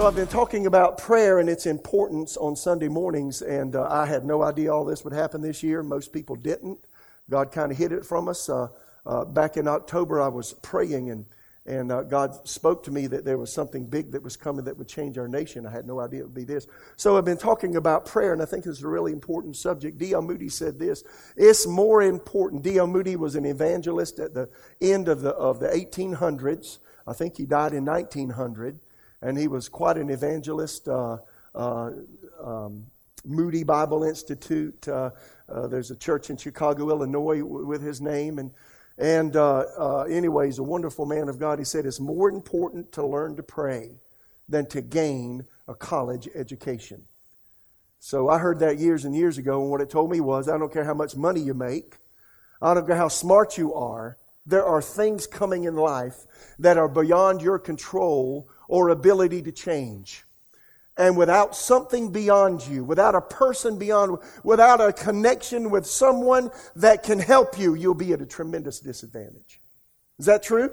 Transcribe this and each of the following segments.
So, I've been talking about prayer and its importance on Sunday mornings, and uh, I had no idea all this would happen this year. Most people didn't. God kind of hid it from us. Uh, uh, back in October, I was praying, and, and uh, God spoke to me that there was something big that was coming that would change our nation. I had no idea it would be this. So, I've been talking about prayer, and I think it's a really important subject. D.L. Moody said this It's more important. D.L. Moody was an evangelist at the end of the, of the 1800s. I think he died in 1900 and he was quite an evangelist. Uh, uh, um, Moody Bible Institute. Uh, uh, there's a church in Chicago, Illinois, w- with his name, and and uh, anyways, a wonderful man of God. He said it's more important to learn to pray than to gain a college education. So I heard that years and years ago, and what it told me was, I don't care how much money you make, I don't care how smart you are. There are things coming in life that are beyond your control or ability to change. And without something beyond you, without a person beyond, without a connection with someone that can help you, you'll be at a tremendous disadvantage. Is that true?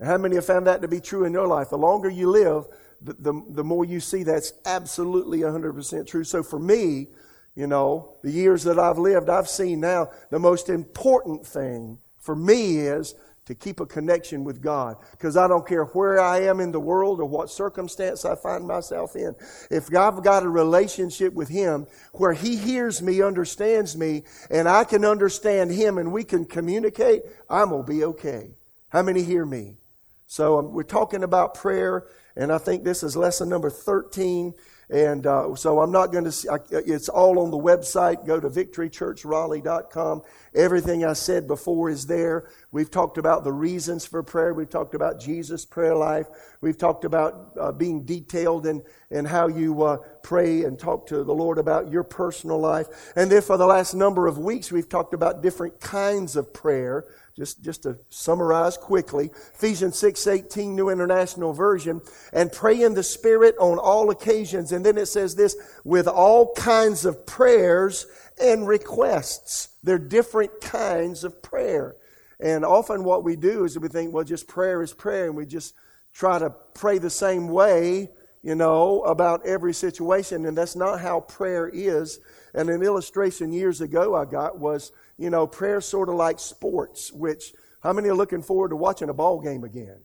How many have found that to be true in your life? The longer you live, the, the, the more you see that's absolutely 100% true. So for me, you know, the years that I've lived, I've seen now the most important thing for me is to keep a connection with God. Because I don't care where I am in the world or what circumstance I find myself in. If I've got a relationship with Him where He hears me, understands me, and I can understand Him and we can communicate, I'm going to be okay. How many hear me? So um, we're talking about prayer, and I think this is lesson number 13. And uh, so I'm not going to, it's all on the website. Go to victorychurchraleigh.com. Everything I said before is there. We've talked about the reasons for prayer. We've talked about Jesus' prayer life. We've talked about uh, being detailed in, in how you uh, pray and talk to the Lord about your personal life. And then for the last number of weeks, we've talked about different kinds of prayer just, just to summarize quickly, Ephesians 6:18 New International Version, and pray in the Spirit on all occasions. And then it says this, with all kinds of prayers and requests. They're different kinds of prayer. And often what we do is we think, well, just prayer is prayer, and we just try to pray the same way, you know, about every situation. And that's not how prayer is. And an illustration years ago I got was you know, prayer sort of like sports, which how many are looking forward to watching a ball game again?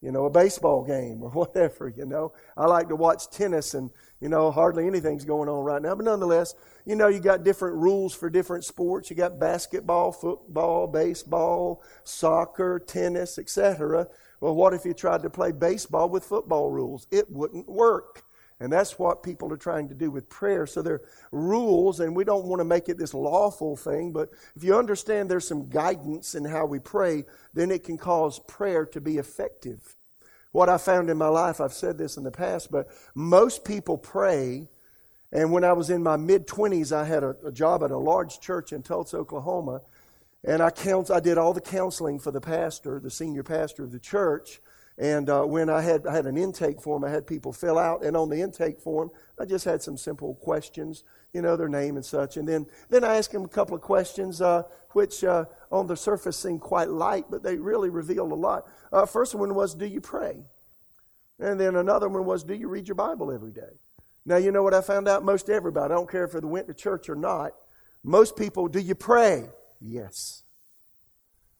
You know, a baseball game or whatever, you know. I like to watch tennis and, you know, hardly anything's going on right now. But nonetheless, you know, you got different rules for different sports. You got basketball, football, baseball, soccer, tennis, etc. Well, what if you tried to play baseball with football rules? It wouldn't work. And that's what people are trying to do with prayer. So there are rules, and we don't want to make it this lawful thing, but if you understand there's some guidance in how we pray, then it can cause prayer to be effective. What I found in my life, I've said this in the past, but most people pray. And when I was in my mid 20s, I had a, a, job at a large church in Tulsa, Oklahoma. And I, counsel, I did all the counseling for the pastor, the senior pastor of the church. And uh, when I had, I had an intake form, I had people fill out, and on the intake form, I just had some simple questions, you know, their name and such. And then, then I asked them a couple of questions, uh, which uh, on the surface seemed quite light, but they really revealed a lot. Uh, first one was, Do you pray? And then another one was, Do you read your Bible every day? Now, you know what I found out? Most everybody, I don't care if they went to church or not, most people, Do you pray? Yes.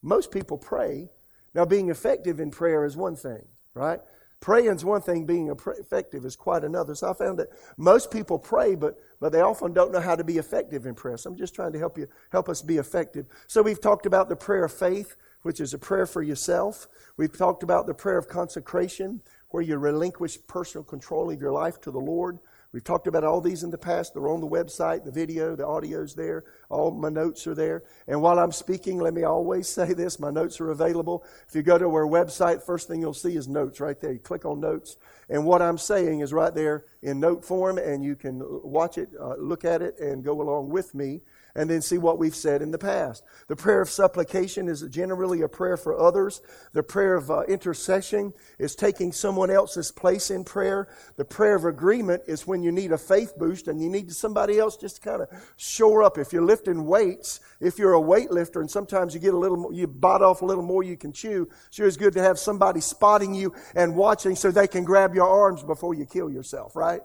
Most people pray now, being effective in prayer is one thing, right? Praying is one thing, being effective is quite another. So I found that most people pray, but, but they often don't know how to be effective in prayer. So I'm just trying to help you help us be effective. So we've talked about the prayer of faith, which is a prayer for yourself. We've talked about the prayer of consecration, where you relinquish personal control of your life to the Lord. We've talked about all these in the past. They're on the website, the video, the audio's there. All my notes are there. And while I'm speaking, let me always say this my notes are available. If you go to our website, first thing you'll see is notes right there. You click on notes, and what I'm saying is right there in note form, and you can watch it, uh, look at it, and go along with me. And then see what we've said in the past. The prayer of supplication is generally a prayer for others. The prayer of uh, intercession is taking someone else's place in prayer. The prayer of agreement is when you need a faith boost and you need somebody else just to kind of shore up. If you're lifting weights, if you're a weightlifter and sometimes you get a little, you bite off a little more you can chew, sure it's good to have somebody spotting you and watching so they can grab your arms before you kill yourself, right?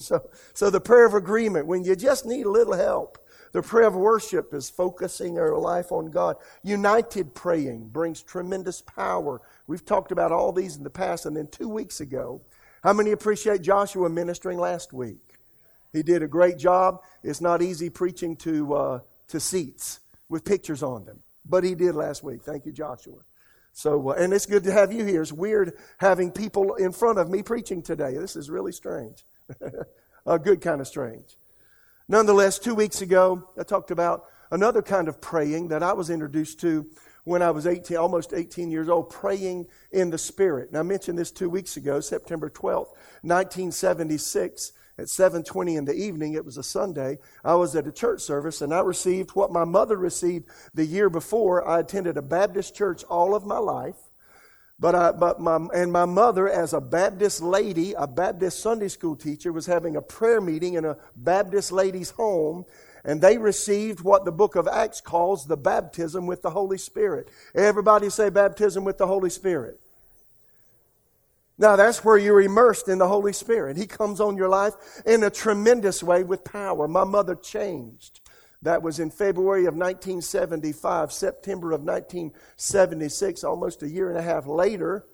So, so the prayer of agreement, when you just need a little help, the prayer of worship is focusing our life on God. United praying brings tremendous power. We've talked about all these in the past, and then two weeks ago, how many appreciate Joshua ministering last week? He did a great job. It's not easy preaching to, uh, to seats with pictures on them, but he did last week. Thank you, Joshua. So, uh, and it's good to have you here. It's weird having people in front of me preaching today. This is really strange. a good kind of strange. Nonetheless, two weeks ago, I talked about another kind of praying that I was introduced to when I was 18, almost 18 years old, praying in the Spirit. And I mentioned this two weeks ago, September 12th, 1976, at 7.20 in the evening. It was a Sunday. I was at a church service, and I received what my mother received the year before. I attended a Baptist church all of my life. But, I, but my, and my mother, as a Baptist lady, a Baptist Sunday school teacher, was having a prayer meeting in a Baptist lady's home, and they received what the book of Acts calls the baptism with the Holy Spirit. Everybody say baptism with the Holy Spirit. Now, that's where you're immersed in the Holy Spirit. He comes on your life in a tremendous way with power. My mother changed. That was in February of 1975, September of 1976, almost a year and a half later.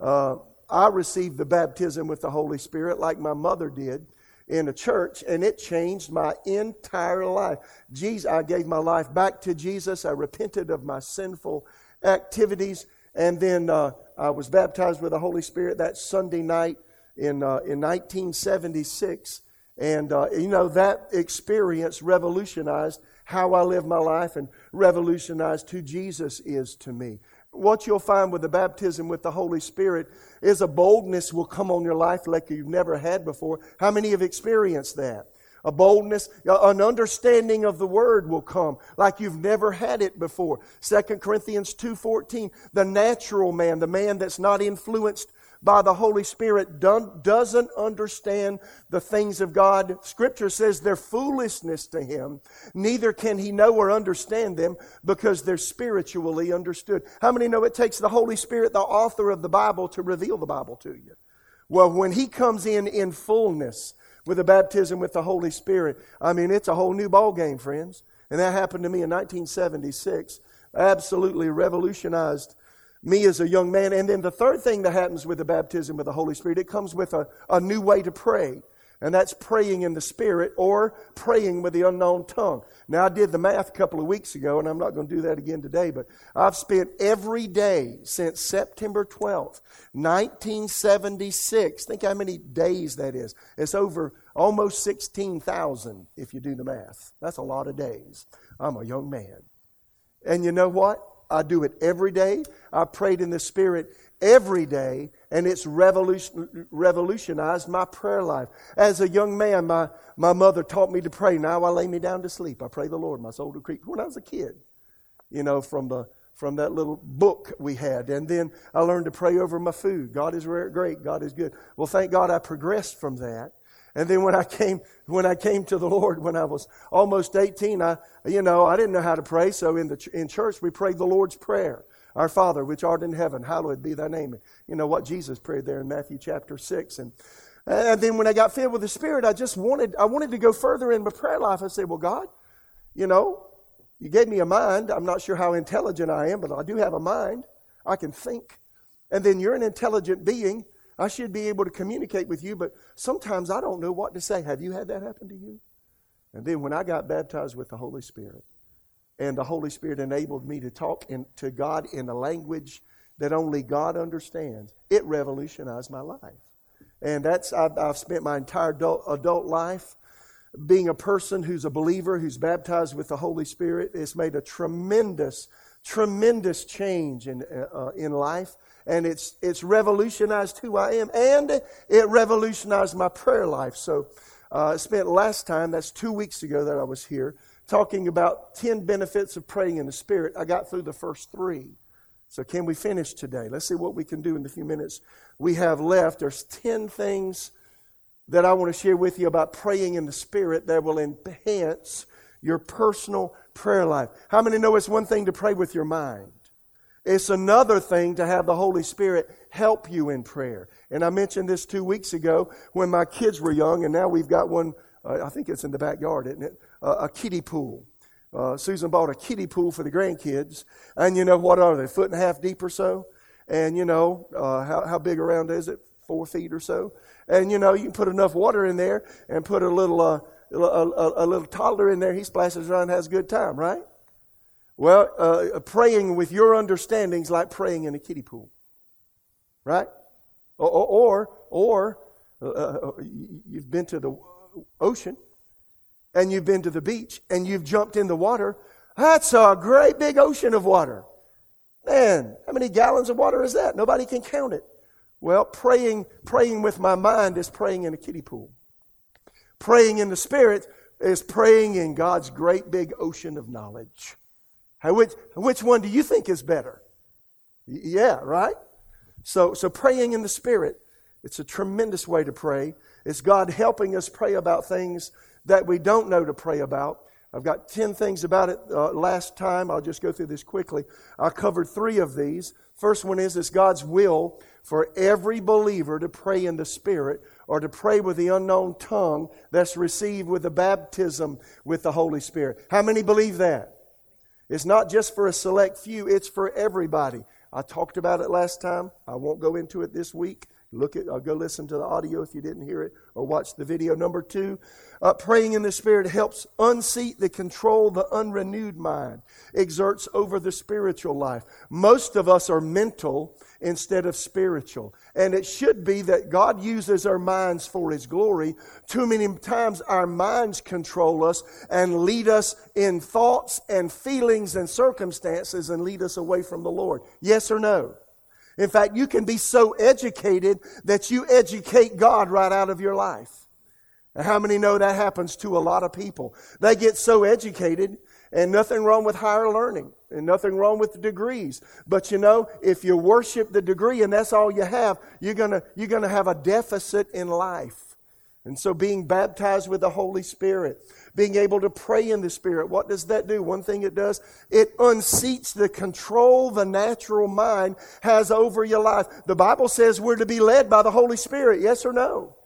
Uh, I received the baptism with the Holy Spirit like my mother did in a church, and it changed my entire life. Jesus, I gave my life back to Jesus. I repented of my sinful activities, and then uh, I was baptized with the Holy Spirit that Sunday night in, uh, in 1976. And, uh, you know, that experience revolutionized how I live my life and revolutionized who Jesus is to me. What you'll find with the baptism with the Holy Spirit is a boldness will come on your life like you've never had before. How many have experienced that? A boldness, an understanding of the word will come like you've never had it before. 2 Corinthians 2:14, the natural man, the man that's not influenced by the Holy Spirit doesn't understand the things of God. Scripture says they're foolishness to him. Neither can he know or understand them because they're spiritually understood. How many know it takes the Holy Spirit, the author of the Bible, to reveal the Bible to you? Well, when he comes in in fullness with the baptism with the Holy Spirit, I mean, it's a whole new ball game, friends. And that happened to me in 1976. Absolutely revolutionized me as a young man. And then the third thing that happens with the baptism with the Holy Spirit, it comes with a, a new way to pray. And that's praying in the Spirit or praying with the unknown tongue. Now, I did the math a couple of weeks ago, and I'm not going to do that again today, but I've spent every day since September 12th, 1976. Think how many days that is. It's over almost 16,000 if you do the math. That's a lot of days. I'm a young man. And you know what? I do it every day. I prayed in the Spirit every day, and it's revolution, revolutionized my prayer life. As a young man, my, my mother taught me to pray. Now I lay me down to sleep. I pray the Lord, my soul to creep. When I was a kid, you know, from the from that little book we had. And then I learned to pray over my food. God is great. God is good. Well, thank God I progressed from that. And then when I came, when I came to the Lord, when I was almost 18, I, you know, I didn't know how to pray. So in the, in church, we prayed the Lord's Prayer. Our Father, which art in heaven, hallowed be thy name. You know what Jesus prayed there in Matthew chapter 6. And, and then when I got filled with the Spirit, I just wanted, I wanted to go further in my prayer life. I said, well, God, you know, you gave me a mind. I'm not sure how intelligent I am, but I do have a mind. I can think. And then you're an intelligent being. I should be able to communicate with you, but sometimes I don't know what to say. Have you had that happen to you? And then when I got baptized with the Holy Spirit, and the Holy Spirit enabled me to talk in, to God in a language that only God understands, it revolutionized my life. And that's, I've, I've spent my entire adult, adult life being a person who's a believer, who's baptized with the Holy Spirit. It's made a tremendous, tremendous change in, uh, in life and it's, it's revolutionized who I am, and it revolutionized my prayer life. So uh, I spent last time, that's two weeks ago that I was here, talking about 10 benefits of praying in the Spirit. I got through the first three. So, can we finish today? Let's see what we can do in the few minutes we have left. There's 10 things that I want to share with you about praying in the Spirit that will enhance your personal prayer life. How many know it's one thing to pray with your mind? It's another thing to have the Holy Spirit help you in prayer. And I mentioned this two weeks ago when my kids were young, and now we've got one, uh, I think it's in the backyard, isn't it? Uh, a kiddie pool. Uh, Susan bought a kiddie pool for the grandkids. And you know, what are they? Foot and a half deep or so? And you know, uh, how, how big around is it? Four feet or so? And you know, you can put enough water in there and put a little, uh, a, a, a, little toddler in there. He splashes around has a good time, right? Well, uh, praying with your understandings like praying in a kiddie pool, right? Or, or, or uh, uh, you've been to the ocean and you've been to the beach and you've jumped in the water. That's a great big ocean of water. Man, how many gallons of water is that? Nobody can count it. Well, praying, praying with my mind is praying in a kiddie pool. Praying in the Spirit is praying in God's great big ocean of knowledge. Which, which one do you think is better? Yeah, right? So, so praying in the Spirit, it's a tremendous way to pray. It's God helping us pray about things that we don't know to pray about. I've got 10 things about it uh, last time. I'll just go through this quickly. I covered three of these. First one is it's God's will for every believer to pray in the Spirit or to pray with the unknown tongue that's received with the baptism with the Holy Spirit. How many believe that? It's not just for a select few, it's for everybody. I talked about it last time. I won't go into it this week. Look at, I'll go listen to the audio if you didn't hear it, or watch the video. Number two, uh, praying in the Spirit helps unseat the control the unrenewed mind, exerts over the spiritual life. Most of us are mental instead of spiritual. And it should be that God uses our minds for His glory. Too many times our minds control us and lead us in thoughts and feelings and circumstances and lead us away from the Lord. Yes or no? In fact, you can be so educated that you educate God right out of your life. How many know that happens to a lot of people? They get so educated, and nothing wrong with higher learning, and nothing wrong with the degrees. But you know, if you worship the degree and that's all you have, you're gonna, you're gonna have a deficit in life. And so being baptized with the Holy Spirit, being able to pray in the Spirit, what does that do? One thing it does, it unseats the control the natural mind has over your life. The Bible says we're to be led by the Holy Spirit, yes or no?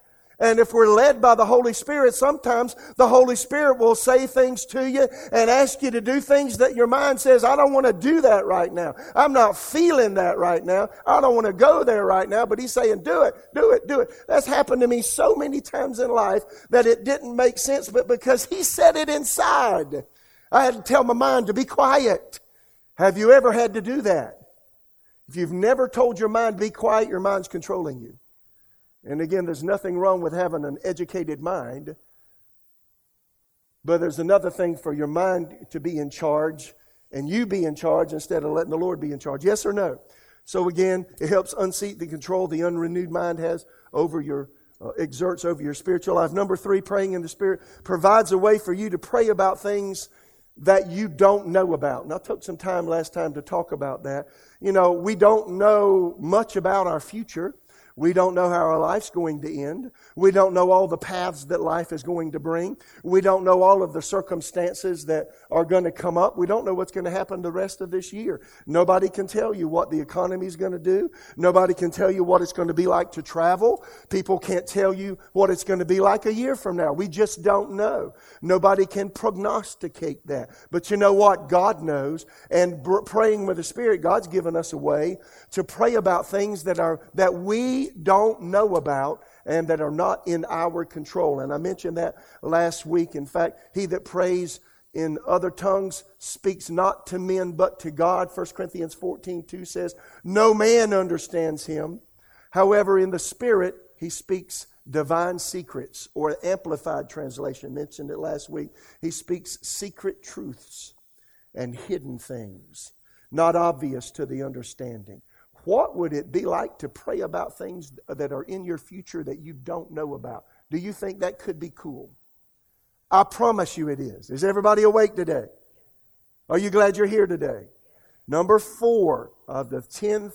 And if we're led by the Holy Spirit, sometimes the Holy Spirit will say things to you and ask you to do things that your mind says, I don't want to do that right now. I'm not feeling that right now. I don't want to go there right now. But He's saying, do it, do it, do it. That's happened to me so many times in life that it didn't make sense, but because He said it inside, I had to tell my mind to be quiet. Have you ever had to do that? If you've never told your mind to be quiet, your mind's controlling you. And again, there's nothing wrong with having an educated mind, but there's another thing for your mind to be in charge and you be in charge instead of letting the Lord be in charge. Yes or no? So again, it helps unseat the control the unrenewed mind has over your uh, exerts over your spiritual life. Number three, praying in the Spirit provides a way for you to pray about things that you don't know about. And I took some time last time to talk about that. You know, we don't know much about our future. We don't know how our life's going to end. We don't know all the paths that life is going to bring. We don't know all of the circumstances that are going to come up. We don't know what's going to happen the rest of this year. Nobody can tell you what the economy is going to do. Nobody can tell you what it's going to be like to travel. People can't tell you what it's going to be like a year from now. We just don't know. Nobody can prognosticate that. But you know what? God knows. And praying with the Spirit, God's given us a way to pray about things that are, that we don't know about and that are not in our control. And I mentioned that last week. In fact, he that prays in other tongues speaks not to men but to God. 1 Corinthians 14 2 says, No man understands him. However, in the Spirit, he speaks divine secrets, or amplified translation, mentioned it last week. He speaks secret truths and hidden things, not obvious to the understanding. What would it be like to pray about things that are in your future that you don't know about? Do you think that could be cool? I promise you it is. Is everybody awake today? Are you glad you're here today? Number four of the ten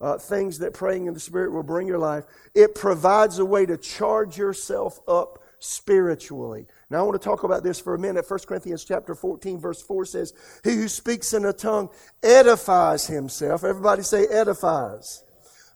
uh, things that praying in the Spirit will bring your life, it provides a way to charge yourself up spiritually. Now I want to talk about this for a minute. 1 Corinthians chapter 14 verse 4 says, He who speaks in a tongue edifies himself. Everybody say edifies.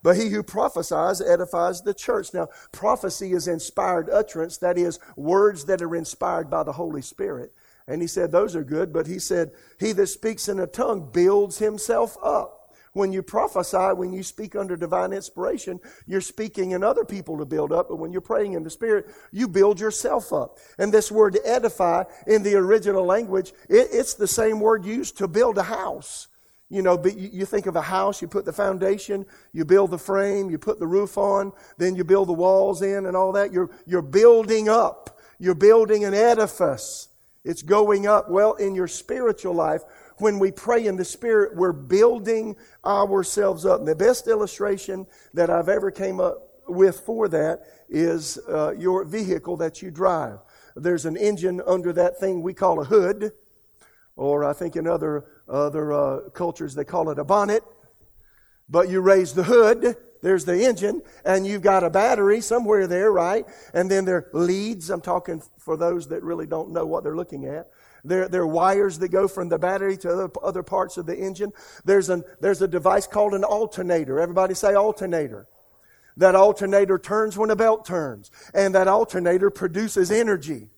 But he who prophesies edifies the church. Now, prophecy is inspired utterance, that is, words that are inspired by the Holy Spirit. And he said, Those are good, but he said, He that speaks in a tongue builds himself up. When you prophesy, when you speak under divine inspiration, you're speaking in other people to build up, but when you're praying in the Spirit, you build yourself up. And this word edify in the original language, it, it's the same word used to build a house. You know, but you think of a house, you put the foundation, you build the frame, you put the roof on, then you build the walls in and all that. You're, you're building up. You're building an edifice. It's going up. Well, in your spiritual life, when we pray in the Spirit, we're building ourselves up. And the best illustration that I've ever came up with for that is uh, your vehicle that you drive. There's an engine under that thing we call a hood, or I think in other other uh, cultures they call it a bonnet. But you raise the hood, there's the engine, and you've got a battery somewhere there, right? And then there are leads. I'm talking for those that really don't know what they're looking at. There, there are wires that go from the battery to other, other parts of the engine. There's, an, there's a device called an alternator. Everybody say alternator. That alternator turns when a belt turns, and that alternator produces energy.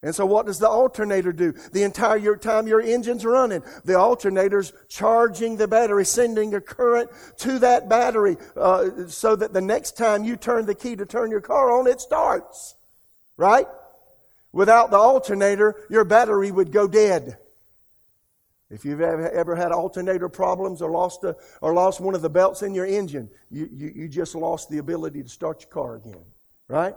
And so, what does the alternator do? The entire time your engine's running, the alternator's charging the battery, sending a current to that battery uh, so that the next time you turn the key to turn your car on, it starts. Right? Without the alternator, your battery would go dead. If you've ever had alternator problems or lost, a, or lost one of the belts in your engine, you, you, you just lost the ability to start your car again. Right?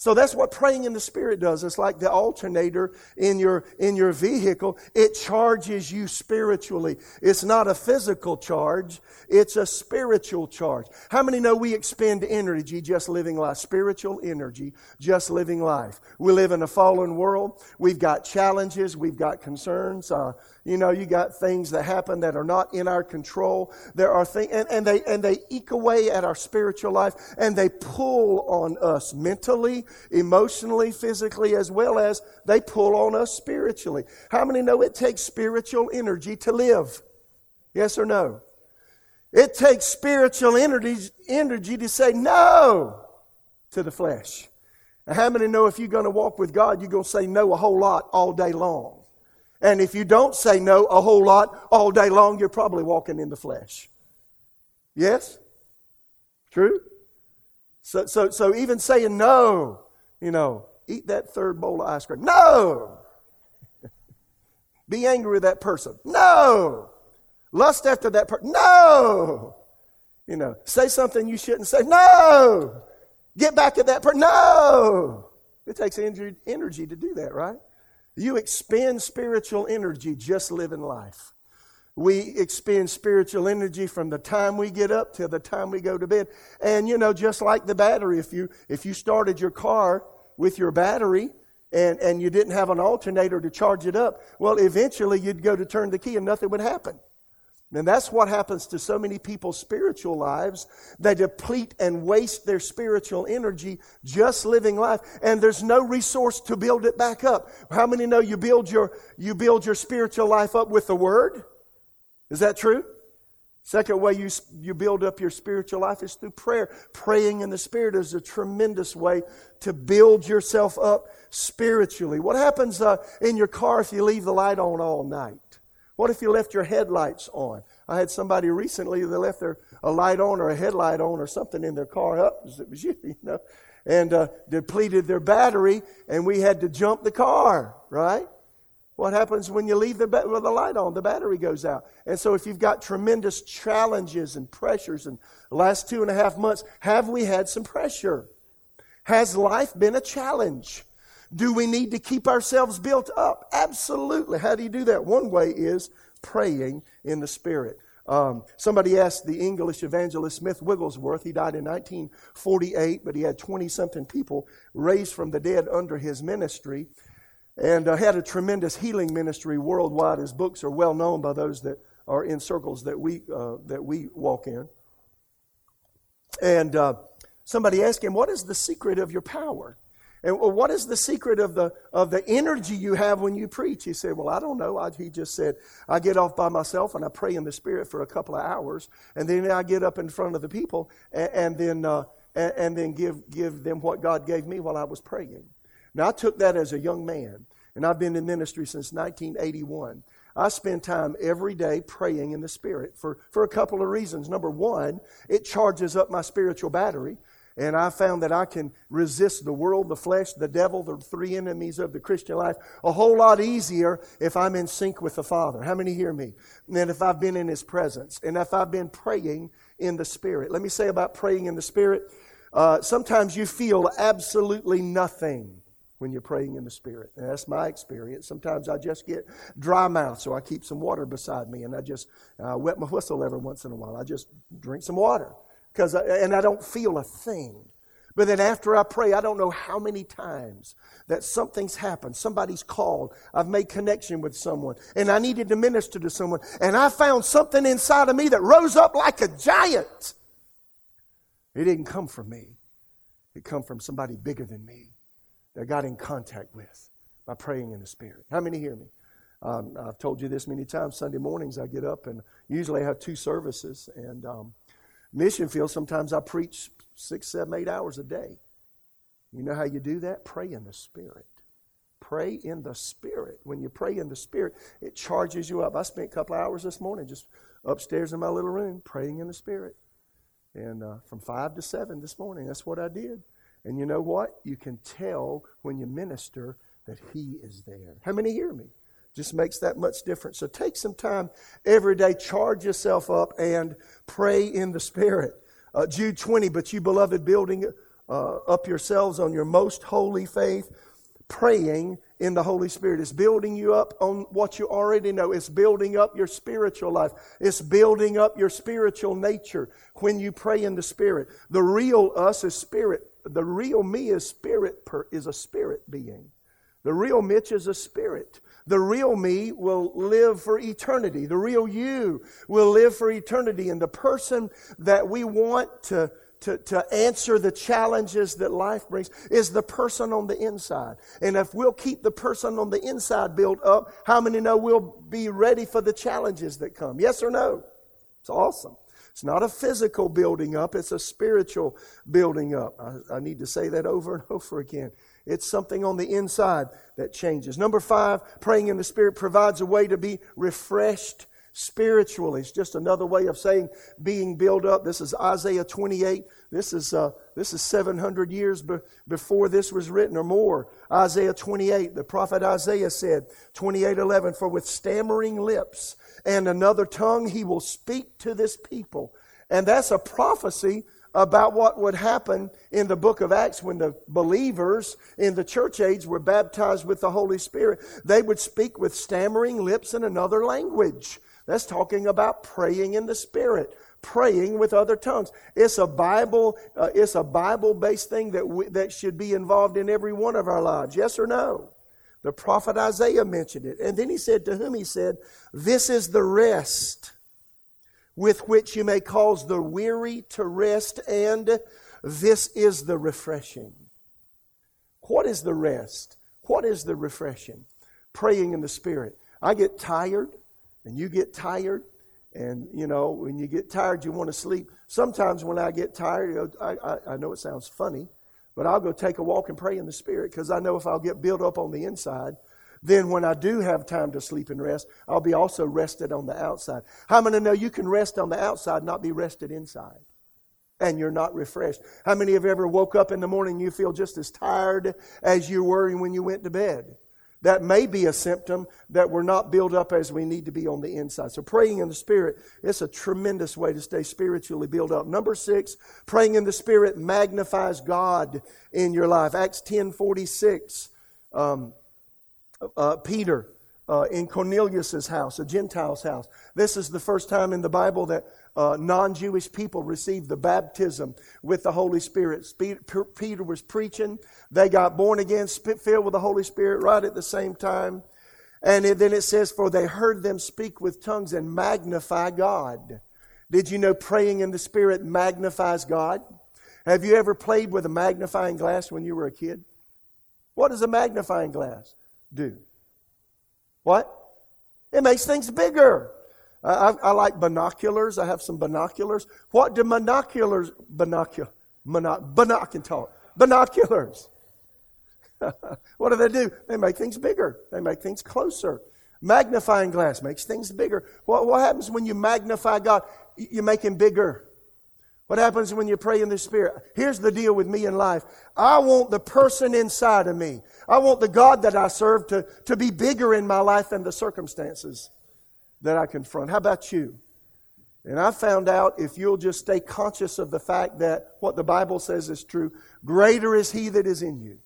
So that's what praying in the Spirit does. It's like the alternator in your, in your vehicle. It charges you spiritually. It's not a physical charge. It's a spiritual charge. How many know we expend energy just living life? Spiritual energy, just living life. We live in a fallen world. We've got challenges. We've got concerns. Uh, you know, you got things that happen that are not in our control. There are things, and, and, they, and they eke away at our spiritual life and they pull on us mentally, emotionally, physically, as well as they pull on us spiritually. How many know it takes spiritual energy to live? Yes or no? It takes spiritual energy, energy to say no to the flesh. And how many know if you're going to walk with God, you're going to say no a whole lot all day long? And if you don't say no a whole lot all day long, you're probably walking in the flesh. Yes? True? So, so, so even saying no, you know, eat that third bowl of ice cream. No! Be angry with that person. No! Lust after that person. No! You know, say something you shouldn't say. No! Get back at that person. No! It takes energy to do that, right? You expend spiritual energy just living life. We expend spiritual energy from the time we get up till the time we go to bed. And you know, just like the battery, if you if you started your car with your battery and, and you didn't have an alternator to charge it up, well, eventually you'd go to turn the key and nothing would happen. And that's what happens to so many people's spiritual lives. They deplete and waste their spiritual energy just living life, and there's no resource to build it back up. How many know you build your, you build your spiritual life up with the Word? Is that true? Second way you, you build up your spiritual life is through prayer. Praying in the Spirit is a tremendous way to build yourself up spiritually. What happens uh, in your car if you leave the light on all night? What if you left your headlights on? I had somebody recently that left their a light on or a headlight on or something in their car up. It was you, you know, and uh, depleted their battery, and we had to jump the car. Right? What happens when you leave the, with the light on? The battery goes out. And so, if you've got tremendous challenges and pressures, and the last two and a half months, have we had some pressure? Has life been a challenge? Do we need to keep ourselves built up? Absolutely. How do you do that? One way is praying in the Spirit. Um, somebody asked the English evangelist Smith Wigglesworth, he died in 1948, but he had 20 something people raised from the dead under his ministry. and uh, had a tremendous healing ministry worldwide. His books are well known by those that are in circles that we, uh, that we walk in. And uh, somebody asked him, What is the secret of your power? And what is the secret of the, of the energy you have when you preach? He said, Well, I don't know. I, he just said, I get off by myself and I pray in the Spirit for a couple of hours, and then I get up in front of the people and, and then, uh, and, and, then give, give them what God gave me while I was praying. Now, I took that as a young man, and I've been in ministry since 1981. I spend time every day praying in the Spirit for, for a couple of reasons. Number one, it charges up my spiritual battery. And I found that I can resist the world, the flesh, the devil, the three enemies of the Christian life a whole lot easier if I'm in sync with the Father. How many hear me? And if I've been in His presence and if I've been praying in the Spirit. Let me say about praying in the Spirit. Uh, sometimes you feel absolutely nothing when you're praying in the Spirit. And that's my experience. Sometimes I just get dry mouth, so I keep some water beside me and I just uh, wet my whistle every once in a while. I just drink some water because and I don't feel a thing. But then after I pray, I don't know how many times that something's happened. Somebody's called. I've made connection with someone. And I needed to minister to someone. And I found something inside of me that rose up like a giant. It didn't come from me. It come from somebody bigger than me that got in contact with by praying in the Spirit. How many hear me? Um, I've told you this many times. Sunday mornings I get up and usually I have two services. And um, Mission field, sometimes I preach six, seven, eight hours a day. You know how you do that? Pray in the Spirit. Pray in the Spirit. When you pray in the Spirit, it charges you up. I spent a couple hours this morning just upstairs in my little room praying in the Spirit. And uh, from 5 to 7 this morning, that's what I did. And you know what? You can tell when you minister that He is there. How many hear me? Just makes that much difference. So take some time every day, charge yourself up, and pray in the Spirit. Uh, Jude 20, but you beloved, building uh, up yourselves on your most holy faith, praying in the Holy Spirit. It's building you up on what you already know. It's building up your spiritual life. It's building up your spiritual nature when you pray in the Spirit. The real us is spirit. The real me is spirit per, is a spirit being. The real Mitch is a spirit. The real me will live for eternity. The real you will live for eternity. And the person that we want to, to, to answer the challenges that life brings is the person on the inside. And if we'll keep the person on the inside built up, how many know we'll be ready for the challenges that come? Yes or no? It's awesome. It's not a physical building up, it's a spiritual building up. I, I need to say that over and over again. It's something on the inside that changes. Number five, praying in the Spirit provides a way to be refreshed spiritually. It's just another way of saying being built up. This is Isaiah 28. This is, uh, this is 700 years be- before this was written or more. Isaiah 28, the prophet Isaiah said, 28:11, For with stammering lips and another tongue he will speak to this people. And that's a prophecy about what would happen in the book of Acts when the believers in the church age were baptized with the Holy Spirit. They would speak with stammering lips in another language. That's talking about praying in the Spirit, praying with other tongues. It's a Bible, uh, it's a Bible-based thing that we, that should be involved in every one of our lives. Yes or no? The prophet Isaiah mentioned it, and then he said to whom he said, "This is the rest." With which you may cause the weary to rest, and this is the refreshing. What is the rest? What is the refreshing? Praying in the Spirit. I get tired, and you get tired, and you know, when you get tired, you want to sleep. Sometimes when I get tired, I, I, I know it sounds funny, but I'll go take a walk and pray in the Spirit because I know if I'll get built up on the inside, then when I do have time to sleep and rest, I'll be also rested on the outside. How many know you can rest on the outside, not be rested inside? And you're not refreshed. How many have ever woke up in the morning you feel just as tired as you were when you went to bed? That may be a symptom that we're not built up as we need to be on the inside. So praying in the Spirit, it's a tremendous way to stay spiritually built up. Number six, praying in the Spirit magnifies God in your life. Acts 10 46. Um, uh, Peter uh, in Cornelius' house, a Gentile's house. This is the first time in the Bible that uh, non Jewish people received the baptism with the Holy Spirit. Peter was preaching. They got born again, filled with the Holy Spirit right at the same time. And then it says, For they heard them speak with tongues and magnify God. Did you know praying in the Spirit magnifies God? Have you ever played with a magnifying glass when you were a kid? What is a magnifying glass do? What? It makes things bigger. I, I, like binoculars. I have some binoculars. What do binoculars, binocular, binocular, binoculars? what do they do? They make things bigger. They make things closer. Magnifying glass makes things bigger. What, what happens when you magnify God? You make Him bigger. What happens when you pray in the Spirit? Here's the deal with me in life. I want the person inside of me. I want the God that I serve to, to be bigger in my life than the circumstances that I confront. How about you? And I found out if you'll just stay conscious of the fact that what the Bible says is true, greater is He that is in you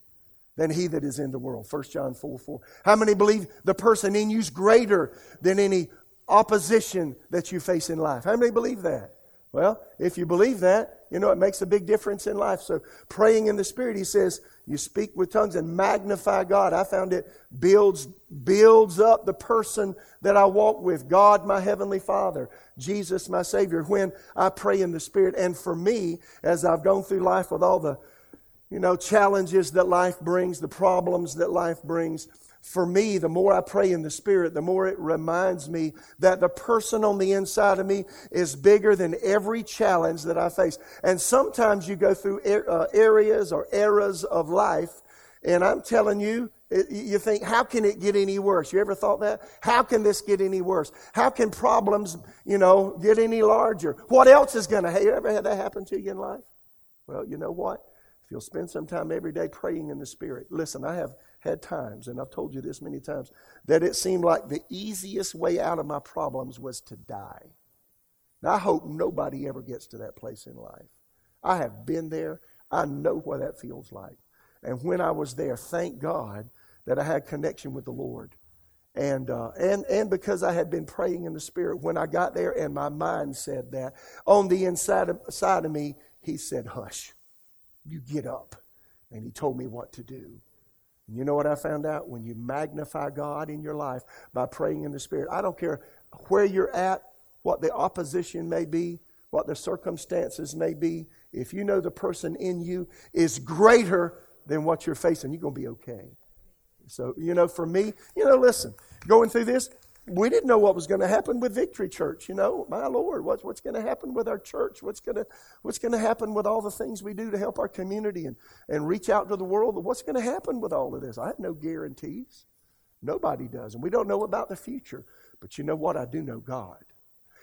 than he that is in the world. 1 John 4 4. How many believe the person in you is greater than any opposition that you face in life? How many believe that? Well, if you believe that, you know, it makes a big difference in life. So, praying in the Spirit, he says, you speak with tongues and magnify God. I found it builds, builds up the person that I walk with God, my Heavenly Father, Jesus, my Savior, when I pray in the Spirit. And for me, as I've gone through life with all the, you know, challenges that life brings, the problems that life brings, for me, the more I pray in the Spirit, the more it reminds me that the person on the inside of me is bigger than every challenge that I face. And sometimes you go through uh, areas or eras of life, and I'm telling you, you think, how can it get any worse? You ever thought that? How can this get any worse? How can problems, you know, get any larger? What else is going to, have you ever had that happen to you in life? Well, you know what? If you'll spend some time every day praying in the Spirit. Listen, I have had times, and I've told you this many times, that it seemed like the easiest way out of my problems was to die. Now, I hope nobody ever gets to that place in life. I have been there. I know what that feels like. And when I was there, thank God that I had connection with the Lord. And, uh, and, and because I had been praying in the Spirit, when I got there and my mind said that, on the inside of, side of me, He said, Hush, you get up. And He told me what to do. You know what I found out? When you magnify God in your life by praying in the Spirit, I don't care where you're at, what the opposition may be, what the circumstances may be, if you know the person in you is greater than what you're facing, you're going to be okay. So, you know, for me, you know, listen, going through this, we didn't know what was going to happen with Victory Church. You know, my Lord, what's, what's going to happen with our church? What's going to what's going to happen with all the things we do to help our community and, and reach out to the world? What's going to happen with all of this? I have no guarantees. Nobody does. And we don't know about the future. But you know what? I do know God.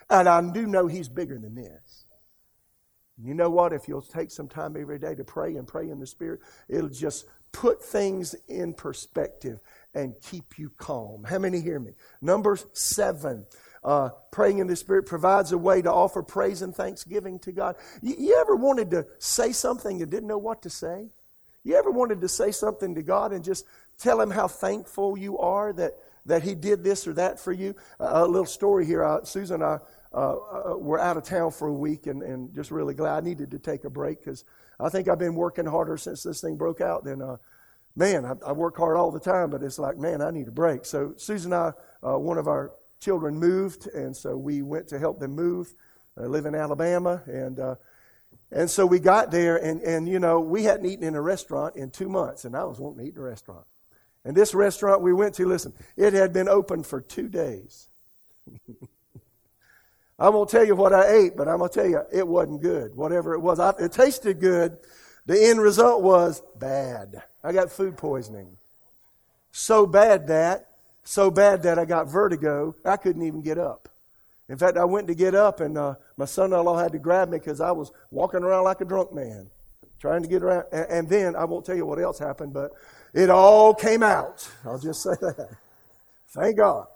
And I do know He's bigger than this. You know what? If you'll take some time every day to pray and pray in the Spirit, it'll just put things in perspective and keep you calm. How many hear me? Number seven. Uh, praying in the Spirit provides a way to offer praise and thanksgiving to God. You, you ever wanted to say something and didn't know what to say? You ever wanted to say something to God and just tell Him how thankful you are that, that He did this or that for you? Uh, a little story here. Uh, Susan and I uh, uh, were out of town for a week and, and just really glad I needed to take a break because I think I've been working harder since this thing broke out than uh, man, I, I, work hard all the time, but it's like, man, I need a break. So Susan and I, uh, one of our children moved, and so we went to help them move. Live in Alabama, and uh, and so we got there, and and you know we hadn't eaten in a restaurant in two months, and I was wanting to eat in a restaurant. And this restaurant we went to, listen, it had been open for two days. I won't tell you what I ate, but I'm going to tell you it wasn't good. Whatever it was, I, it tasted good. The end result was bad. I got food poisoning. So bad that, so bad that I got vertigo. I couldn't even get up. In fact, I went to get up, and uh, my son-in-law had to grab me because I was walking around like a drunk man, trying to get around. And then I won't tell you what else happened, but it all came out. I'll just say that. Thank God.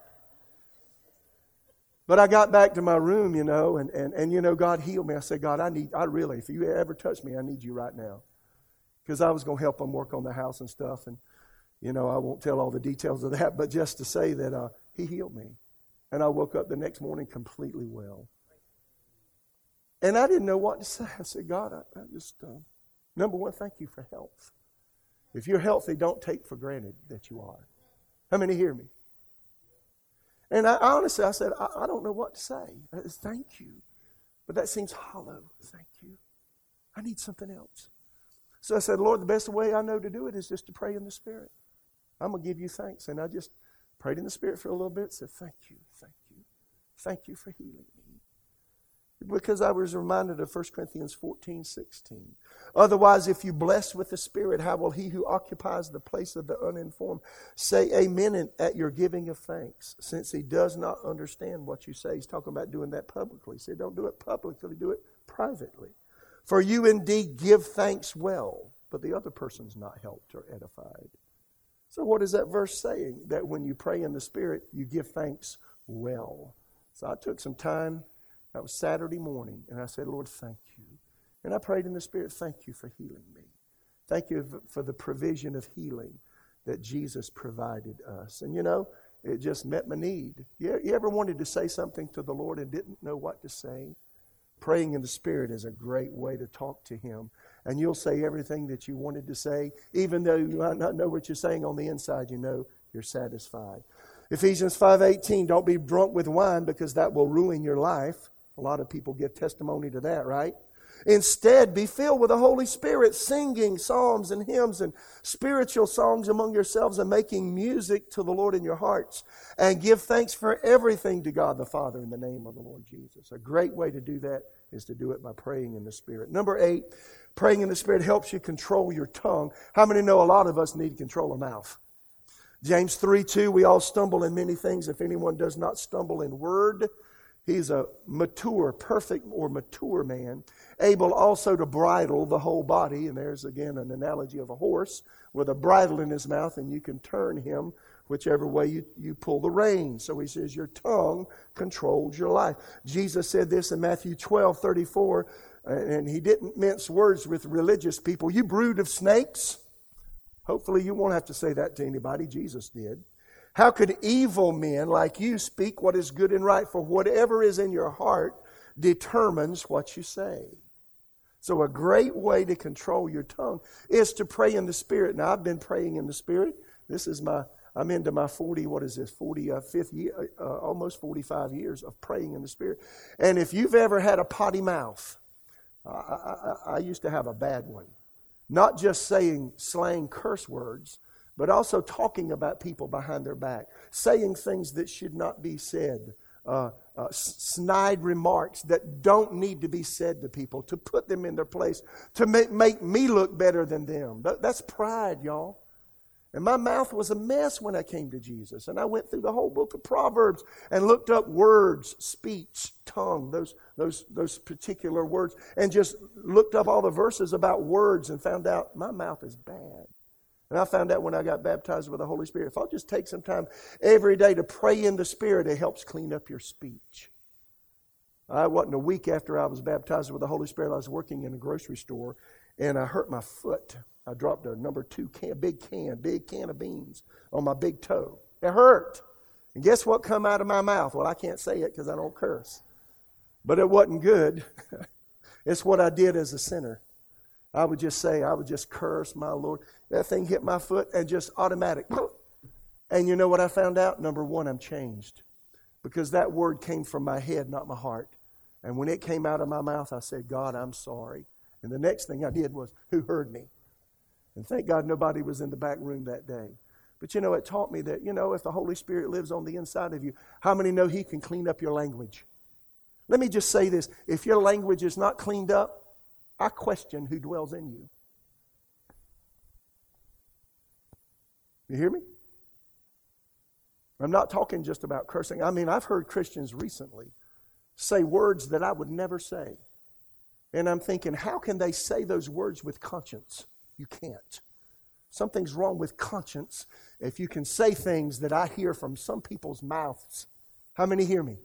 But I got back to my room, you know, and, and, and you know, God healed me. I said, God, I need, I really, if you ever touch me, I need you right now because I was going to help them work on the house and stuff. And, you know, I won't tell all the details of that, but just to say that uh, He healed me. And I woke up the next morning completely well. And I didn't know what to say. I said, God, I, I just, uh, number one, thank you for health. If you're healthy, don't take for granted that you are. How many hear me? And I, honestly, I said, I, I, don't know what to say. Said, thank you. But that seems hollow. Thank you. I need something else. So I said, Lord, the best way I know to do it is just to pray in the Spirit. I'm going to give you thanks. And I just prayed in the Spirit for a little bit, said, Thank you, thank you, thank you for healing me because I was reminded of 1 Corinthians 14, 16. Otherwise, if you bless with the Spirit, how will he who occupies the place of the uninformed say amen at your giving of thanks, since he does not understand what you say? He's talking about doing that publicly. He said, don't do it publicly, do it privately. For you indeed give thanks well, but the other person's not helped or edified. So, what is that verse saying? That when you pray in the Spirit, you give thanks well. So, I took some time that was Saturday morning. And I said, Lord, thank you. And I prayed in the Spirit, thank you for healing me. Thank you for the provision of healing that Jesus provided us. And you know, it just met my need. You, ever wanted to say something to the Lord and didn't know what to say? Praying in the Spirit is a great way to talk to Him. And you'll say everything that you wanted to say, even though you might not know what you're saying on the inside, you know you're satisfied. Ephesians 5:18 don't be drunk with wine because that will ruin your life a lot of people give testimony to that, right? Instead, be filled with the Holy Spirit, singing psalms and hymns and spiritual songs among yourselves and making music to the Lord in your hearts. And give thanks for everything to God the Father in the name of the Lord Jesus. A great way to do that is to do it by praying in the Spirit. Number eight, praying in the Spirit helps you control your tongue. How many know a lot of us need to control a mouth? James 3 2, we all stumble in many things. If anyone does not stumble in word, He's a mature, perfect or mature man, able also to bridle the whole body. And there's again an analogy of a horse with a bridle in his mouth, and you can turn him whichever way you, you pull the rein. So he says, Your tongue controls your life. Jesus said this in Matthew 12 34, and he didn't mince words with religious people. You brood of snakes. Hopefully, you won't have to say that to anybody. Jesus did. How could evil men like you speak what is good and right? For whatever is in your heart determines what you say. So, a great way to control your tongue is to pray in the Spirit. Now, I've been praying in the Spirit. This is my, I'm into my 40, what is this, 45th year, uh, uh, almost 45 years of praying in the Spirit. And if you've ever had a potty mouth, I, I, I used to have a bad one. Not just saying slang curse words, but also talking about people behind their back, saying things that should not be said, uh, uh, snide remarks that don't need to be said to people, to put them in their place, to make, make me look better than them. That, that's pride, y'all. And my mouth was a mess when I came to Jesus. And I went through the whole book of Proverbs and looked up words, speech, tongue, those, those, those particular words, and just looked up all the verses about words and found out my mouth is bad. And I found out when I got baptized with the Holy Spirit, if I'll just take some time every day to pray in the Spirit, it helps clean up your speech. I wasn't a week after I was baptized with the Holy Spirit. I was working in a grocery store and I hurt my foot. I dropped a number two can, big can, big can of beans on my big toe. It hurt. And guess what come out of my mouth? Well, I can't say it because I don't curse. But it wasn't good. it's what I did as a sinner. I would just say, I would just curse my Lord. That thing hit my foot and just automatic. And you know what I found out? Number one, I'm changed. Because that word came from my head, not my heart. And when it came out of my mouth, I said, God, I'm sorry. And the next thing I did was, who heard me? And thank God nobody was in the back room that day. But you know, it taught me that, you know, if the Holy Spirit lives on the inside of you, how many know He can clean up your language? Let me just say this if your language is not cleaned up, I question who dwells in you. You hear me? I'm not talking just about cursing. I mean, I've heard Christians recently say words that I would never say. And I'm thinking, how can they say those words with conscience? You can't. Something's wrong with conscience if you can say things that I hear from some people's mouths. How many hear me?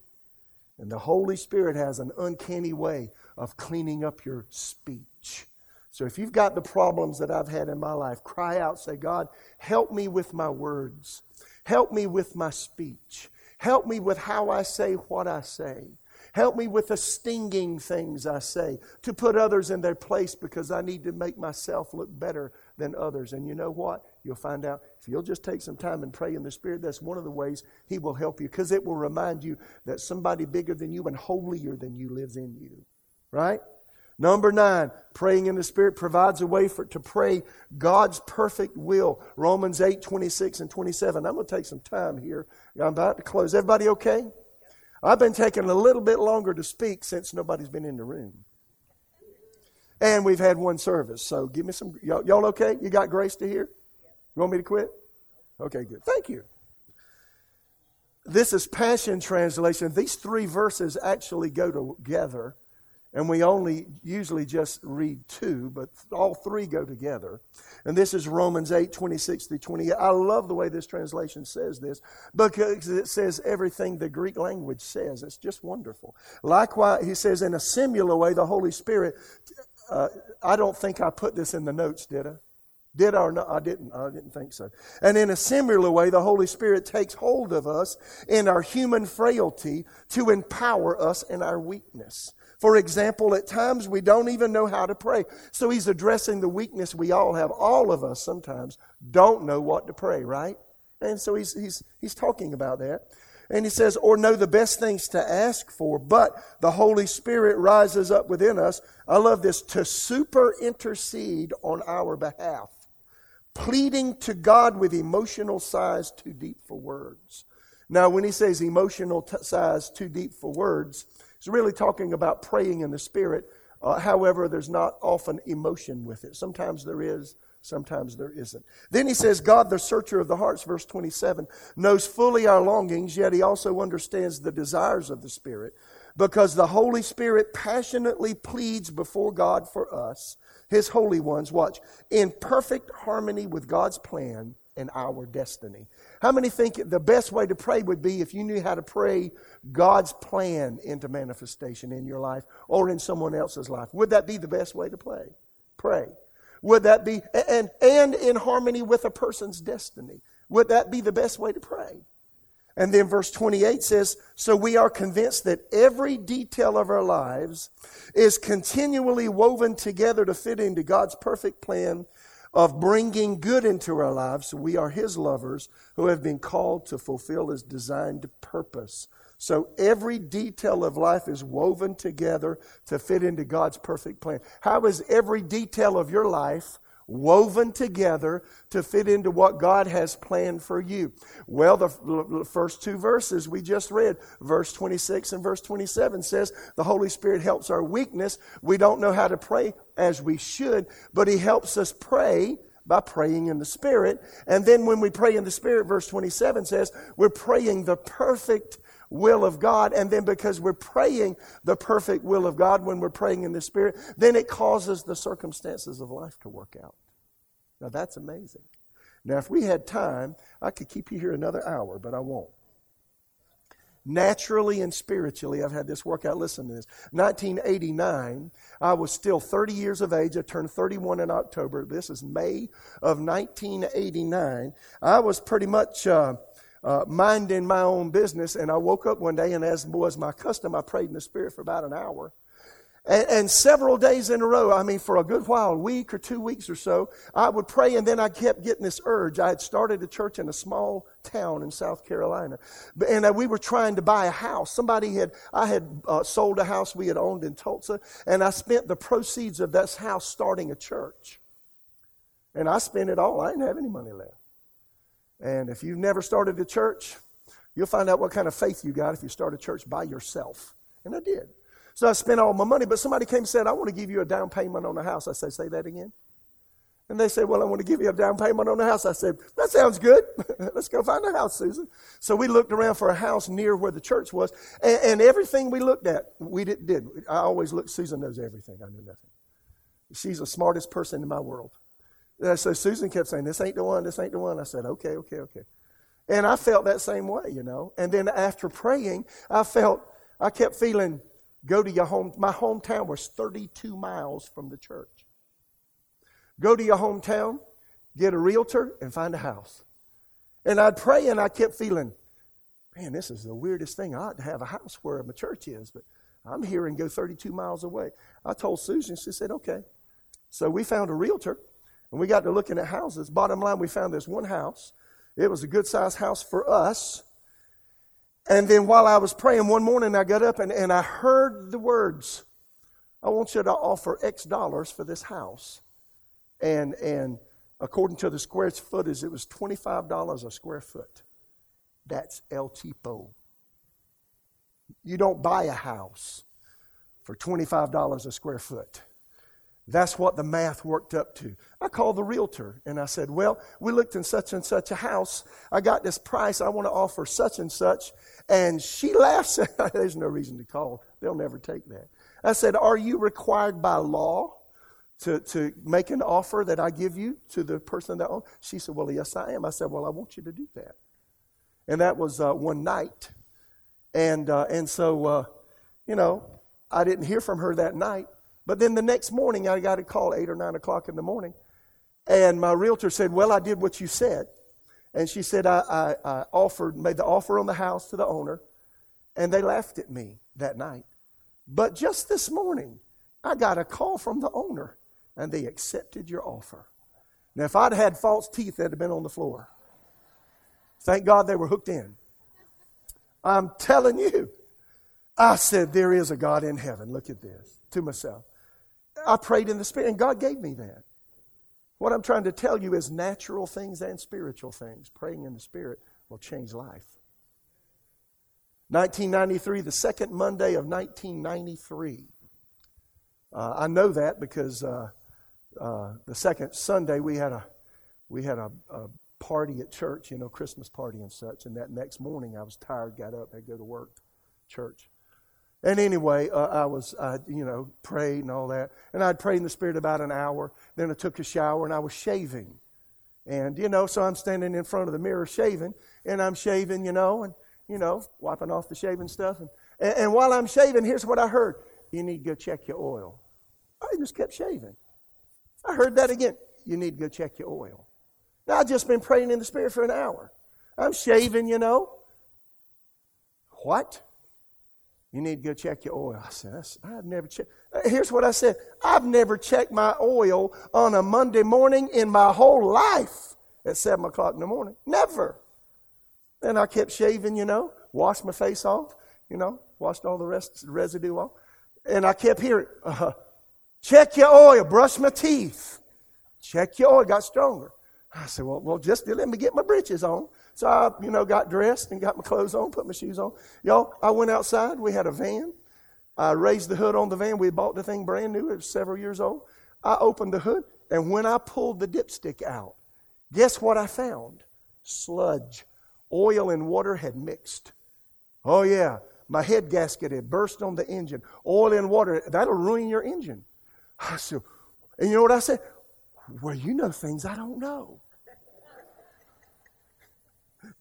And the Holy Spirit has an uncanny way of cleaning up your speech. So if you've got the problems that I've had in my life, cry out, say, God, help me with my words. Help me with my speech. Help me with how I say what I say. Help me with the stinging things I say, to put others in their place because I need to make myself look better than others. And you know what? You'll find out if you'll just take some time and pray in the Spirit, that's one of the ways He will help you because it will remind you that somebody bigger than you and holier than you lives in you. Right? Number nine, praying in the Spirit provides a way for to pray God's perfect will. Romans 8, 26 and 27. I'm going to take some time here. I'm about to close. Everybody okay? I've been taking a little bit longer to speak since nobody's been in the room. And we've had one service. So give me some. Y'all, y'all okay? You got grace to hear? You want me to quit? Okay, good. Thank you. This is Passion Translation. These three verses actually go together. And we only usually just read two, but all three go together. And this is Romans 8, 26 through 28. I love the way this translation says this because it says everything the Greek language says. It's just wonderful. Likewise, he says, in a similar way, the Holy Spirit. Uh, I don't think I put this in the notes, did I? Did I or not? I didn't. I didn't think so. And in a similar way, the Holy Spirit takes hold of us in our human frailty to empower us in our weakness. For example, at times we don't even know how to pray. So he's addressing the weakness we all have. All of us sometimes don't know what to pray, right? And so he's, he's, he's talking about that. And he says, or know the best things to ask for, but the Holy Spirit rises up within us. I love this to super intercede on our behalf, pleading to God with emotional sighs too deep for words. Now, when he says emotional t- sighs too deep for words, He's really talking about praying in the Spirit. Uh, however, there's not often emotion with it. Sometimes there is, sometimes there isn't. Then he says, God, the searcher of the hearts, verse 27, knows fully our longings, yet he also understands the desires of the Spirit, because the Holy Spirit passionately pleads before God for us, his holy ones, watch, in perfect harmony with God's plan and our destiny. How many think the best way to pray would be if you knew how to pray God's plan into manifestation in your life or in someone else's life? Would that be the best way to pray? Pray. Would that be and and in harmony with a person's destiny? Would that be the best way to pray? And then verse 28 says, So we are convinced that every detail of our lives is continually woven together to fit into God's perfect plan of bringing good into our lives. We are His lovers who have been called to fulfill His designed purpose. So every detail of life is woven together to fit into God's perfect plan. How is every detail of your life woven together to fit into what God has planned for you? Well, the, first two verses we just read, verse 26 and verse 27 says the Holy Spirit helps our weakness. We don't know how to pray as we should, but He helps us pray by praying in the Spirit. And then when we pray in the Spirit, verse 27 says, we're praying the perfect will of God. And then because we're praying the perfect will of God when we're praying in the Spirit, then it causes the circumstances of life to work out. Now that's amazing. Now, if we had time, I could keep you here another hour, but I won't. Naturally and spiritually, I've had this workout. Listen to this. 1989, I was still 30 years of age. I turned 31 in October. This is May of 1989. I was pretty much uh, uh, minding my own business. And I woke up one day, and as was my custom, I prayed in the Spirit for about an hour. And, and, several days in a row, I mean, for a good while, a week or two weeks or so, I would pray, and then I kept getting this urge. I had started a church in a small town in South Carolina, and uh, we were trying to buy a house. Somebody had, I had uh, sold a house we had owned in Tulsa, and I spent the proceeds of that house starting a church. And I spent it all. I didn't have any money left. And if you've never started a church, you'll find out what kind of faith you got if you start a church by yourself. And I did. So I spent all my money, but somebody came and said, I want to give you a down payment on the house. I said, Say that again. And they said, Well, I want to give you a down payment on the house. I said, That sounds good. Let's go find a house, Susan. So we looked around for a house near where the church was. And, and everything we looked at, we did, did. I always look, Susan knows everything. I knew nothing. She's the smartest person in my world. So Susan kept saying, This ain't the one, this ain't the one. I said, Okay, okay, okay. And I felt that same way, you know. And then after praying, I felt, I kept feeling, go to your home. My hometown was 32 miles from the church. Go to your hometown, get a realtor, and find a house. And I'd pray, and I kept feeling, man, this is the weirdest thing. I ought to have a house where my church is, but I'm here and go 32 miles away. I told Susan, she said, okay. So we found a realtor and we got to looking at houses. Bottom line, we found this one house. It was a good sized house for us. And then while I was praying one morning, I got up and, and I heard the words, I want you to offer X dollars for this house. And, and according to the square footage, it was $25 a square foot. That's El Tipo. You don't buy a house for $25 a square foot. That's what the math worked up to. I called the realtor and I said, Well, we looked in such and such a house. I got this price. I want to offer such and such. And she laughs. There's no reason to call. They'll never take that. I said, Are you required by law to, to make an offer that I give you to the person that owns? She said, Well, yes, I am. I said, Well, I want you to do that. And that was uh, one night. And, uh, and so, uh, you know, I didn't hear from her that night. But then the next morning, I got a call, 8 or 9 o'clock in the morning. And my realtor said, Well, I did what you said. And she said, I, I, I offered, made the offer on the house to the owner. And they laughed at me that night. But just this morning, I got a call from the owner, and they accepted your offer. Now, if I'd had false teeth, they'd have been on the floor. Thank God they were hooked in. I'm telling you. I said, There is a God in heaven. Look at this to myself. I prayed in the Spirit, and God gave me that. What I'm trying to tell you is natural things and spiritual things. Praying in the Spirit will change life. 1993, the second Monday of 1993. Uh, I know that because uh, uh, the second Sunday we had a we had a, a, party at church, you know, Christmas party and such. And that next morning I was tired, got up, had to go to work, church. And anyway, uh, I was, you know, prayed and all that. And I'd prayed in the Spirit about an hour. Then I took a shower and I was shaving. And, you know, so I'm standing in front of the mirror shaving. And I'm shaving, you know, and, you know, wiping off the shaving stuff. And, and, and while I'm shaving, here's what I heard you need to go check your oil. I just kept shaving. I heard that again. You need to go check your oil. Now, I've just been praying in the Spirit for an hour. I'm shaving, you know. What? You need to go check your oil. I said, I've never checked. Uh, here's what I said I've never checked my oil on a Monday morning in my whole life at 7 o'clock in the morning. Never. And I kept shaving, you know, washed my face off, you know, washed all the rest, residue off. And I kept hearing, uh, check your oil, brush my teeth. Check your oil, got stronger. I said, well, well, just let me get my breeches on. So I, you know, got dressed and got my clothes on, put my shoes on. Y'all, I went outside. We had a van. I raised the hood on the van. We bought the thing brand new. It was several years old. I opened the hood, and when I pulled the dipstick out, guess what I found? Sludge. Oil and water had mixed. Oh, yeah. My head gasket had burst on the engine. Oil and water, that'll ruin your engine. I said, and you know what I said? Well, you know things I don't know.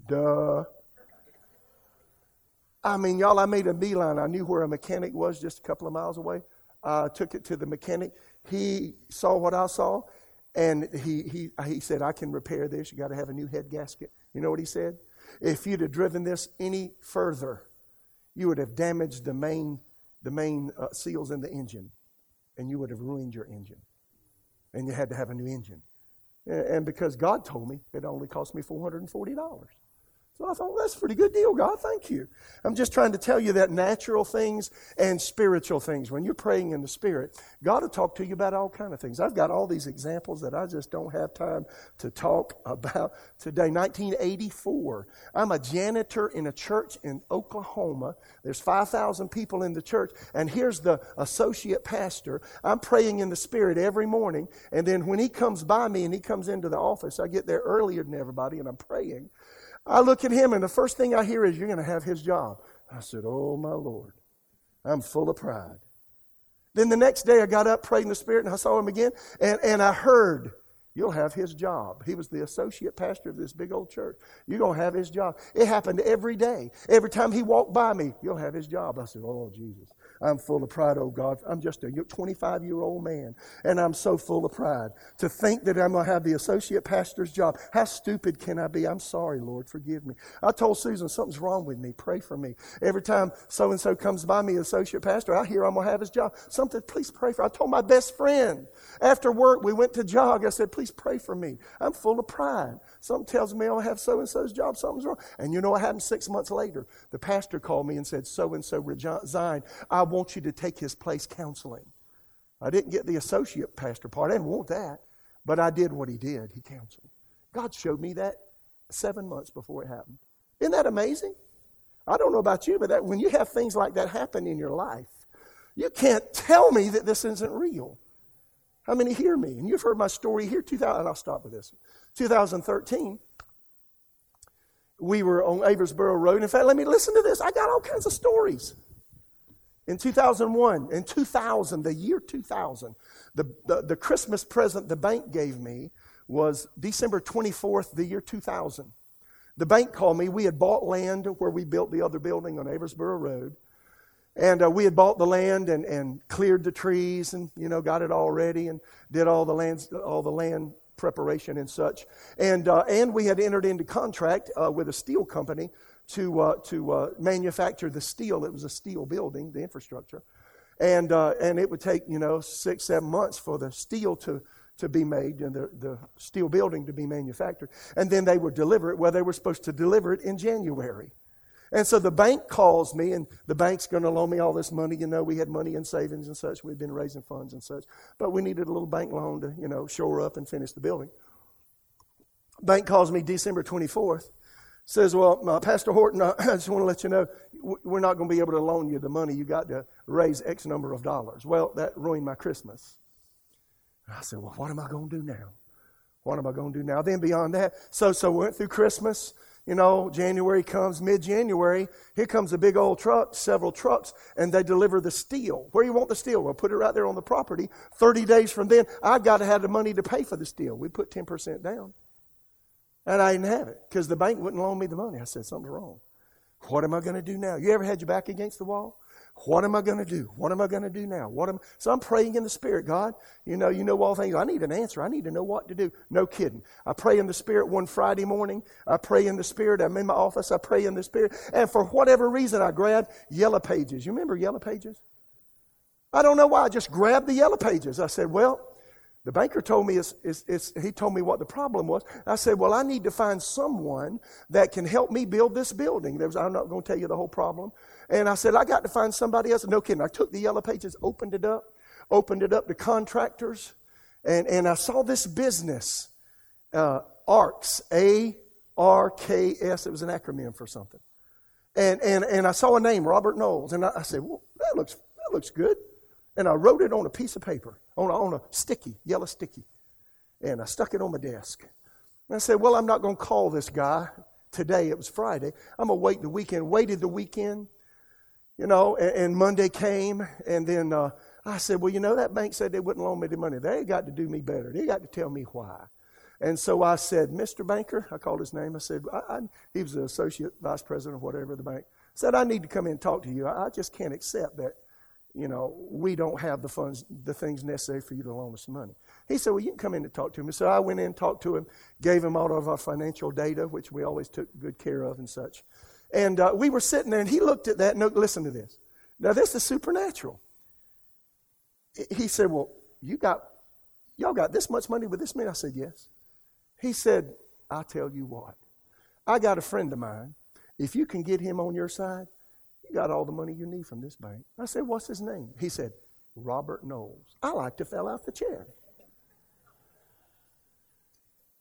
Duh. I mean, y'all, I made a beeline. I knew where a mechanic was just a couple of miles away. I took it to the mechanic. He saw what I saw, and he, he, he said, I can repair this. You got to have a new head gasket. You know what he said? If you'd have driven this any further, you would have damaged the main, the main uh, seals in the engine, and you would have ruined your engine. And you had to have a new engine. And because God told me, it only cost me $440. So I thought, that's a pretty good deal, God. Thank you. I'm just trying to tell you that natural things and spiritual things. When you're praying in the Spirit, God will talk to you about all kind of things. I've got all these examples that I just don't have time to talk about today. 1984. I'm a janitor in a church in Oklahoma. There's 5,000 people in the church, and here's the associate pastor. I'm praying in the Spirit every morning, and then when he comes by me and he comes into the office, I get there earlier than everybody, and I'm praying. I look at him, and the first thing I hear is, You're going to have his job. I said, Oh, my Lord. I'm full of pride. Then the next day, I got up, prayed in the Spirit, and I saw him again, and, and I heard, You'll have his job. He was the associate pastor of this big old church. You're going to have his job. It happened every day. Every time he walked by me, you'll have his job. I said, Oh, Jesus. I'm full of pride, oh God. I'm just a 25 year old man, and I'm so full of pride. To think that I'm going to have the associate pastor's job, how stupid can I be? I'm sorry, Lord, forgive me. I told Susan, something's wrong with me. Pray for me. Every time so and so comes by me, associate pastor, I hear I'm going to have his job. Something, please pray for. I told my best friend after work, we went to jog. I said, please pray for me. I'm full of pride. Something tells me I'll have so and so's job. Something's wrong. And you know what happened six months later? The pastor called me and said, so and so resigned. I want you to take his place counseling. I didn't get the associate pastor part. I didn't want that. But I did what he did. He counseled. God showed me that seven months before it happened. Isn't that amazing? I don't know about you, but that, when you have things like that happen in your life, you can't tell me that this isn't real. How many hear me? And you've heard my story here. 2000, and I'll stop with this. 2013, we were on Aversboro Road. In fact, let me listen to this. I got all kinds of stories. In 2001, in 2000, the year 2000, the, the, the Christmas present the bank gave me was December 24th, the year 2000. The bank called me. We had bought land where we built the other building on Aversboro Road. And uh, we had bought the land and, and cleared the trees and, you know, got it all ready and did all the, lands, all the land preparation and such. And, uh, and we had entered into contract uh, with a steel company to, uh, to uh, manufacture the steel. It was a steel building, the infrastructure. And, uh, and it would take, you know, six, seven months for the steel to, to be made and the, the steel building to be manufactured. And then they would deliver it. Well, they were supposed to deliver it in January. And so the bank calls me, and the bank's going to loan me all this money. You know, we had money in savings and such. We'd been raising funds and such. But we needed a little bank loan to, you know, shore up and finish the building. Bank calls me December 24th. Says, well, uh, Pastor Horton, I just want to let you know, we're not going to be able to loan you the money. You got to raise X number of dollars. Well, that ruined my Christmas. I said, well, what am I going to do now? What am I going to do now? Then beyond that, so so we went through Christmas you know, January comes, mid January, here comes a big old truck, several trucks, and they deliver the steel. Where you want the steel? We'll put it right there on the property. 30 days from then, I've got to have the money to pay for the steel. We put 10% down. And I didn't have it because the bank wouldn't loan me the money. I said, something's wrong. What am I going to do now? You ever had your back against the wall? What am I going to do? What am I going to do now? What am so I'm praying in the spirit, God. You know, you know all things. I need an answer. I need to know what to do. No kidding. I pray in the spirit one Friday morning. I pray in the spirit. I'm in my office. I pray in the spirit. And for whatever reason, I grabbed yellow pages. You remember yellow pages? I don't know why. I just grabbed the yellow pages. I said, well, the banker told me, it's, it's, it's, he told me what the problem was. I said, well, I need to find someone that can help me build this building. Was, I'm not going to tell you the whole problem. And I said, I got to find somebody else. No kidding. I took the yellow pages, opened it up, opened it up to contractors, and, and I saw this business, uh, ARKS, A R K S. It was an acronym for something. And, and, and I saw a name, Robert Knowles. And I, I said, well, that looks, that looks good. And I wrote it on a piece of paper on a, on a sticky, yellow sticky. And I stuck it on my desk. And I said, Well, I'm not going to call this guy today. It was Friday. I'm going to wait the weekend. Waited the weekend, you know, and, and Monday came. And then uh, I said, Well, you know, that bank said they wouldn't loan me the money. They got to do me better. They got to tell me why. And so I said, Mr. Banker, I called his name. I said, I, I, he was the associate vice president or whatever of the bank. I said, I need to come in and talk to you. I, I just can't accept that you know, we don't have the funds, the things necessary for you to loan us money. He said, well, you can come in and talk to me. So I went in talked to him, gave him all of our financial data, which we always took good care of and such. And uh, we were sitting there, and he looked at that. No, listen to this. Now, this is supernatural. He said, well, you got, y'all got this much money with this man? I said, yes. He said, I'll tell you what. I got a friend of mine. If you can get him on your side, you got all the money you need from this bank. I said, What's his name? He said, Robert Knowles. I like to fell out the chair.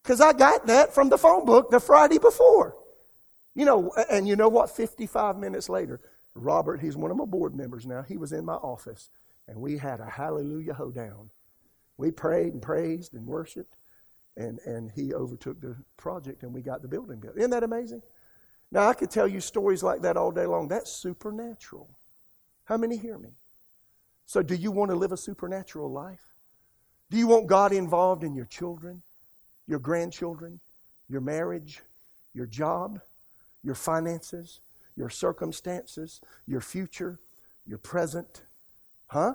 Because I got that from the phone book the Friday before. You know, and you know what? 55 minutes later, Robert, he's one of my board members now, he was in my office, and we had a hallelujah hoedown. We prayed and praised and worshiped, and, and he overtook the project, and we got the building built. Isn't that amazing? Now, I could tell you stories like that all day long. That's supernatural. How many hear me? So, do you want to live a supernatural life? Do you want God involved in your children, your grandchildren, your marriage, your job, your finances, your circumstances, your future, your present, Huh?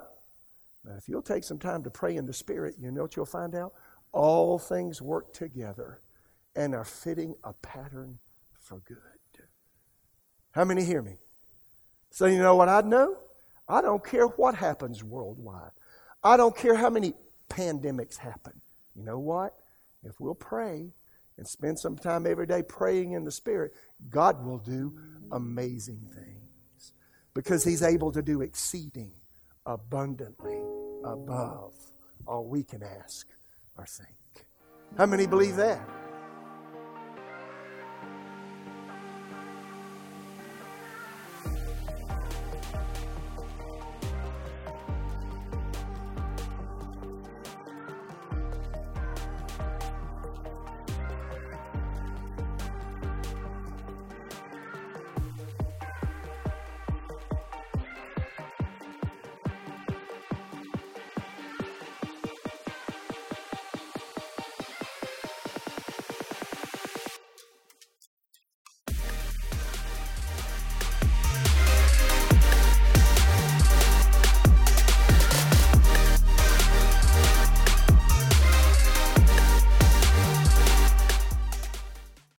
Now, if you'll take some time to pray in the Spirit, you know what you'll find out? All things work together and are fitting a pattern for good. How many hear me? So, you know what I know? I don't care what happens worldwide. I don't care how many pandemics happen. You know what? If we'll pray and spend some time every day praying in the Spirit, God will do amazing things because He's able to do exceeding abundantly above all we can ask or think. How many believe that?